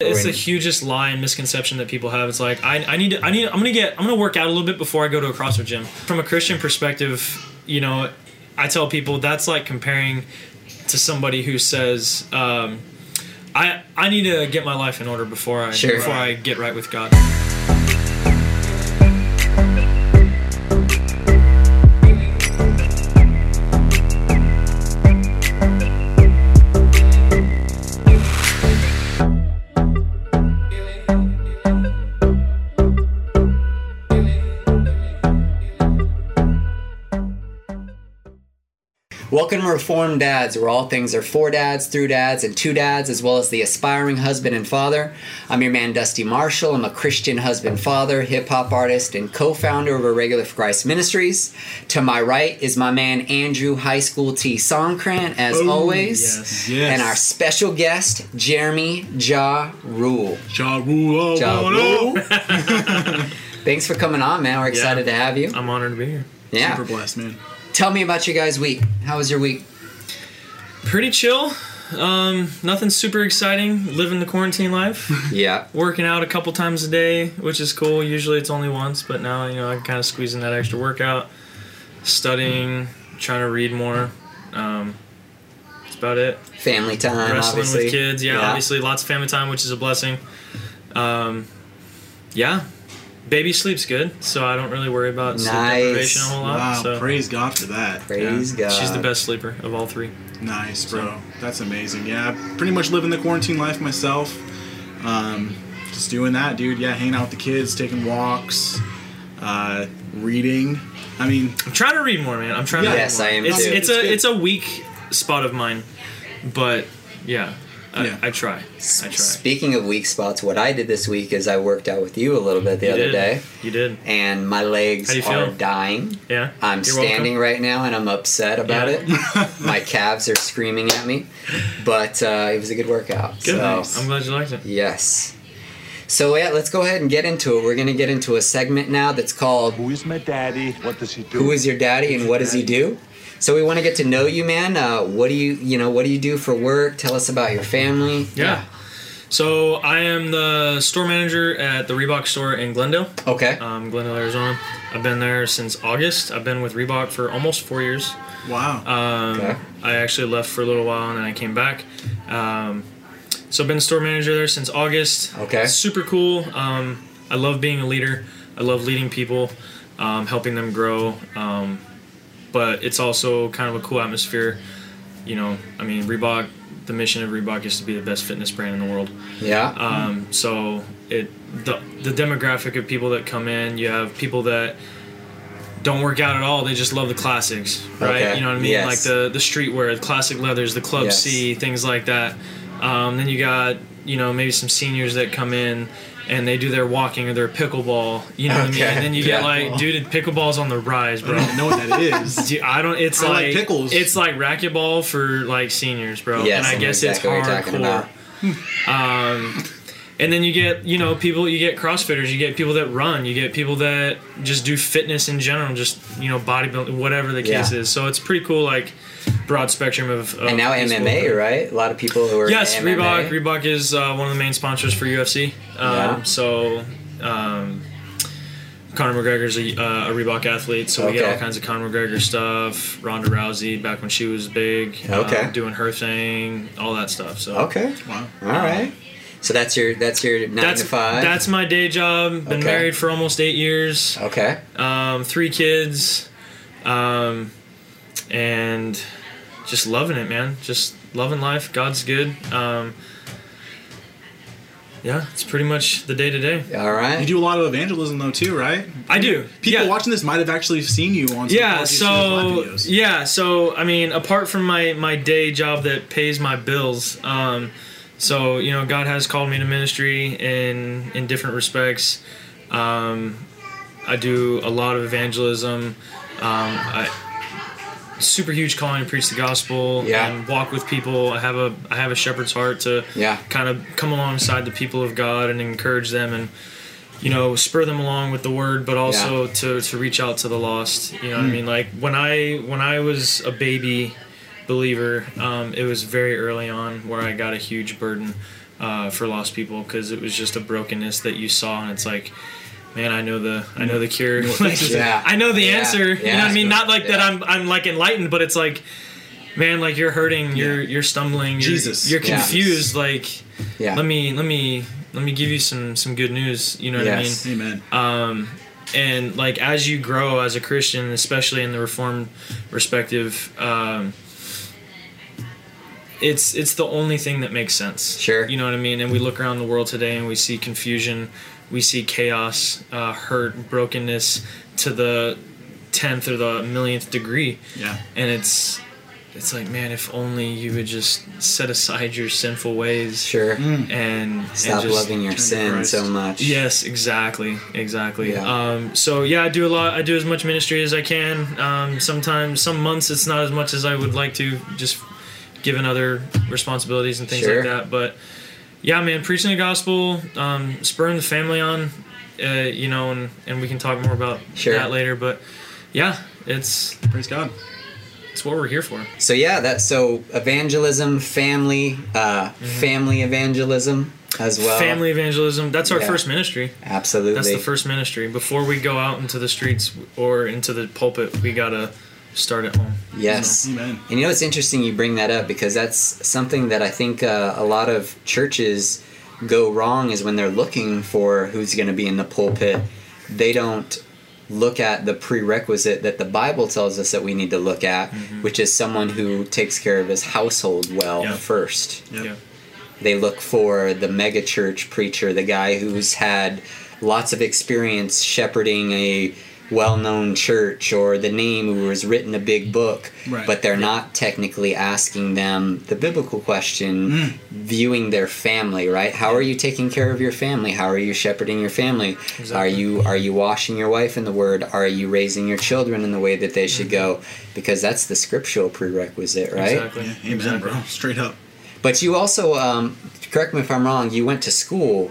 It's the hugest lie and misconception that people have. It's like I, I need to I need I'm gonna get I'm gonna work out a little bit before I go to a CrossFit gym. From a Christian perspective, you know, I tell people that's like comparing to somebody who says, um, I I need to get my life in order before I Sure. before I get right with God. Welcome to Reformed Dads, where all things are for dads, through dads, and to dads, as well as the aspiring husband and father. I'm your man, Dusty Marshall. I'm a Christian husband, father, hip hop artist, and co founder of Irregular for Christ Ministries. To my right is my man, Andrew High School T. Songkran, as oh, always. yes. Yes. And our special guest, Jeremy Ja Rule. Ja Rule. oh, Ja oh, Rule. Thanks for coming on, man. We're excited to have you. I'm honored to be here. Yeah. Super blessed, man. Tell me about your guys' week. How was your week? Pretty chill. Um, nothing super exciting. Living the quarantine life. Yeah. working out a couple times a day, which is cool. Usually it's only once, but now you know I can kind of squeeze in that extra workout. Studying, trying to read more. Um, that's about it. Family time, Wrestling obviously. with kids, yeah, obviously lots of family time, which is a blessing. Um, yeah, baby sleeps good, so I don't really worry about sleep Nice. deprivation a whole lot. Wow. so Praise God for that. Praise yeah. God. She's the best sleeper of all three. Nice, bro. That's amazing. Yeah, pretty much living the quarantine life myself. Um, just doing that, dude. Yeah, hanging out with the kids, taking walks, uh, reading. I mean, I'm trying to read more, man. I'm trying to. Yes, read more. I am It's too. it's It's a good. it's a weak spot of mine, but yeah, I, Yeah. I try. I try. Speaking of weak spots, what I did this week is I worked out with you a little bit the You other did. day, You did. and my legs How do you are feel? dying. Yeah. I'm You're standing welcome. right now, and I'm upset about Yeah. it. my calves are screaming at me, but uh, it was a good workout. Good. So, I'm glad you liked it. yes. So yeah, let's go ahead and get into it. We're gonna get into a segment now that's called Who is my daddy? What does he do? "Who is your daddy and what does he do?" So we want to get to know you, man. Uh, what do you, you know, what do you do for work? Tell us about your family. Yeah. So I am the store manager at the Reebok store in Glendale, Okay. um, Glendale, Arizona. I've been there since August. I've been with Reebok for almost four years. wow. Um, Okay. I actually left for a little while and then I came back. Um, so I've been store manager there since August. Okay. Super cool. Um, I love being a leader. I love leading people, um, helping them grow. But it's also kind of a cool atmosphere. You know, I mean, Reebok. The mission of Reebok is to be the best fitness brand in the world. yeah. Um, so it the the demographic of people that come in, you have people that don't work out at all. They just love the classics, right? Okay, You know what I mean? yes. Like the the streetwear, the classic leathers, the Club Yes. C, things like that. Um, then you got you know maybe some seniors that come in and they do their walking or their pickleball. You know what I mean? And then you get like, pickleball. dude, pickleball's on the rise, I bro. don't know what that is. Dude, I don't. It's I like like, pickles. It's like racquetball for like seniors, bro. Yes, and I know guess exactly what it's you're talking hardcore. about. Um, and then you get you know people you get crossfitters you get people that run you get people that just do fitness in general just you know bodybuilding whatever the case Yeah. is so it's pretty cool like broad spectrum of, of And now people. MMA, right? A lot of people who are yes MMA. reebok reebok is uh, one of the main sponsors for ufc um, Yeah. so um, Conor McGregor's a, uh, a Reebok athlete, so we get all kinds of Conor McGregor stuff. Ronda Rousey, back when she was big, Okay. um, doing her thing, all that stuff. So Okay. Wow. All right. So that's your that's your nine that's to five. that's my day job. Been Okay. married for almost eight years. okay. Um, three kids, um, and just loving it, man. Just loving life. God's good. Um, yeah, it's pretty much the day to day. All right. You do a lot of evangelism though too, right? I do. People yeah. watching this might have actually seen you on some yeah so Live videos. yeah so i mean apart from my my day job that pays my bills um so you know god has called me to ministry in in different respects um i do a lot of evangelism um i super huge calling to preach the gospel Yeah. and walk with people i have a i have a shepherd's heart to Yeah. kind of come alongside the people of god and encourage them and you know spur them along with the word but also to to reach out to the lost you know what i mean like when i when i was a baby believer um, it was very early on where i got a huge burden uh, for lost people because it was just a brokenness that you saw, and it's like. Man, I know the I know the cure. Like, Yeah. I know the Yeah. answer. You know what I mean? Not like that. I'm I'm like enlightened, but it's like, man, like you're hurting. You're you're stumbling. You're, Jesus. You're Yeah. confused. Like, Yeah. let me let me let me give you some some good news. You know what Yes. I mean? Amen. um, and like as you grow as a christian especially in the reformed perspective um, it's it's the only thing that makes sense Sure. you know what i mean and we look around the world today and we see confusion we see chaos uh, hurt brokenness to the 10th or the millionth degree Yeah. and it's it's like man if only you would just set aside your sinful ways Sure. and and Stop just loving your sin so much. Yes, exactly, exactly. Yeah. Um, so yeah, I do a lot. I do as much ministry as I can. Um, sometimes, some months, it's not as much as I would like to, just given other responsibilities and things Sure. like that. But yeah, man, preaching the gospel, um, spurring the family on, uh, you know, and and we can talk more about Sure. that later. But yeah, it's Praise God. it's what we're here for. So yeah, that so evangelism, family, uh, family evangelism as well. Mm-hmm. Family evangelism. That's our Yeah. first ministry. Absolutely. That's the first ministry. Before we go out into the streets or into the pulpit, we gotta start at home. Yes. Amen. And you know, it's interesting you bring that up because that's something that I think uh, a lot of churches go wrong is when they're looking for who's going to be in the pulpit, they don't look at the prerequisite that the Bible tells us that we need to look at, which is someone who takes care of his household well Yeah. first. Yep. Yeah. They look for the mega church preacher, the guy who's had lots of experience shepherding a well-known church or the name who has written a big book Right. but they're not technically asking them the biblical question Mm. viewing their family right how are you taking care of your family how are you shepherding your family are you are you washing your wife in the word are you raising your children in the way that they should go because that's the scriptural prerequisite right Exactly. Yeah, amen, exactly. bro. Straight up. but you also, um, correct me if I'm wrong, you went to school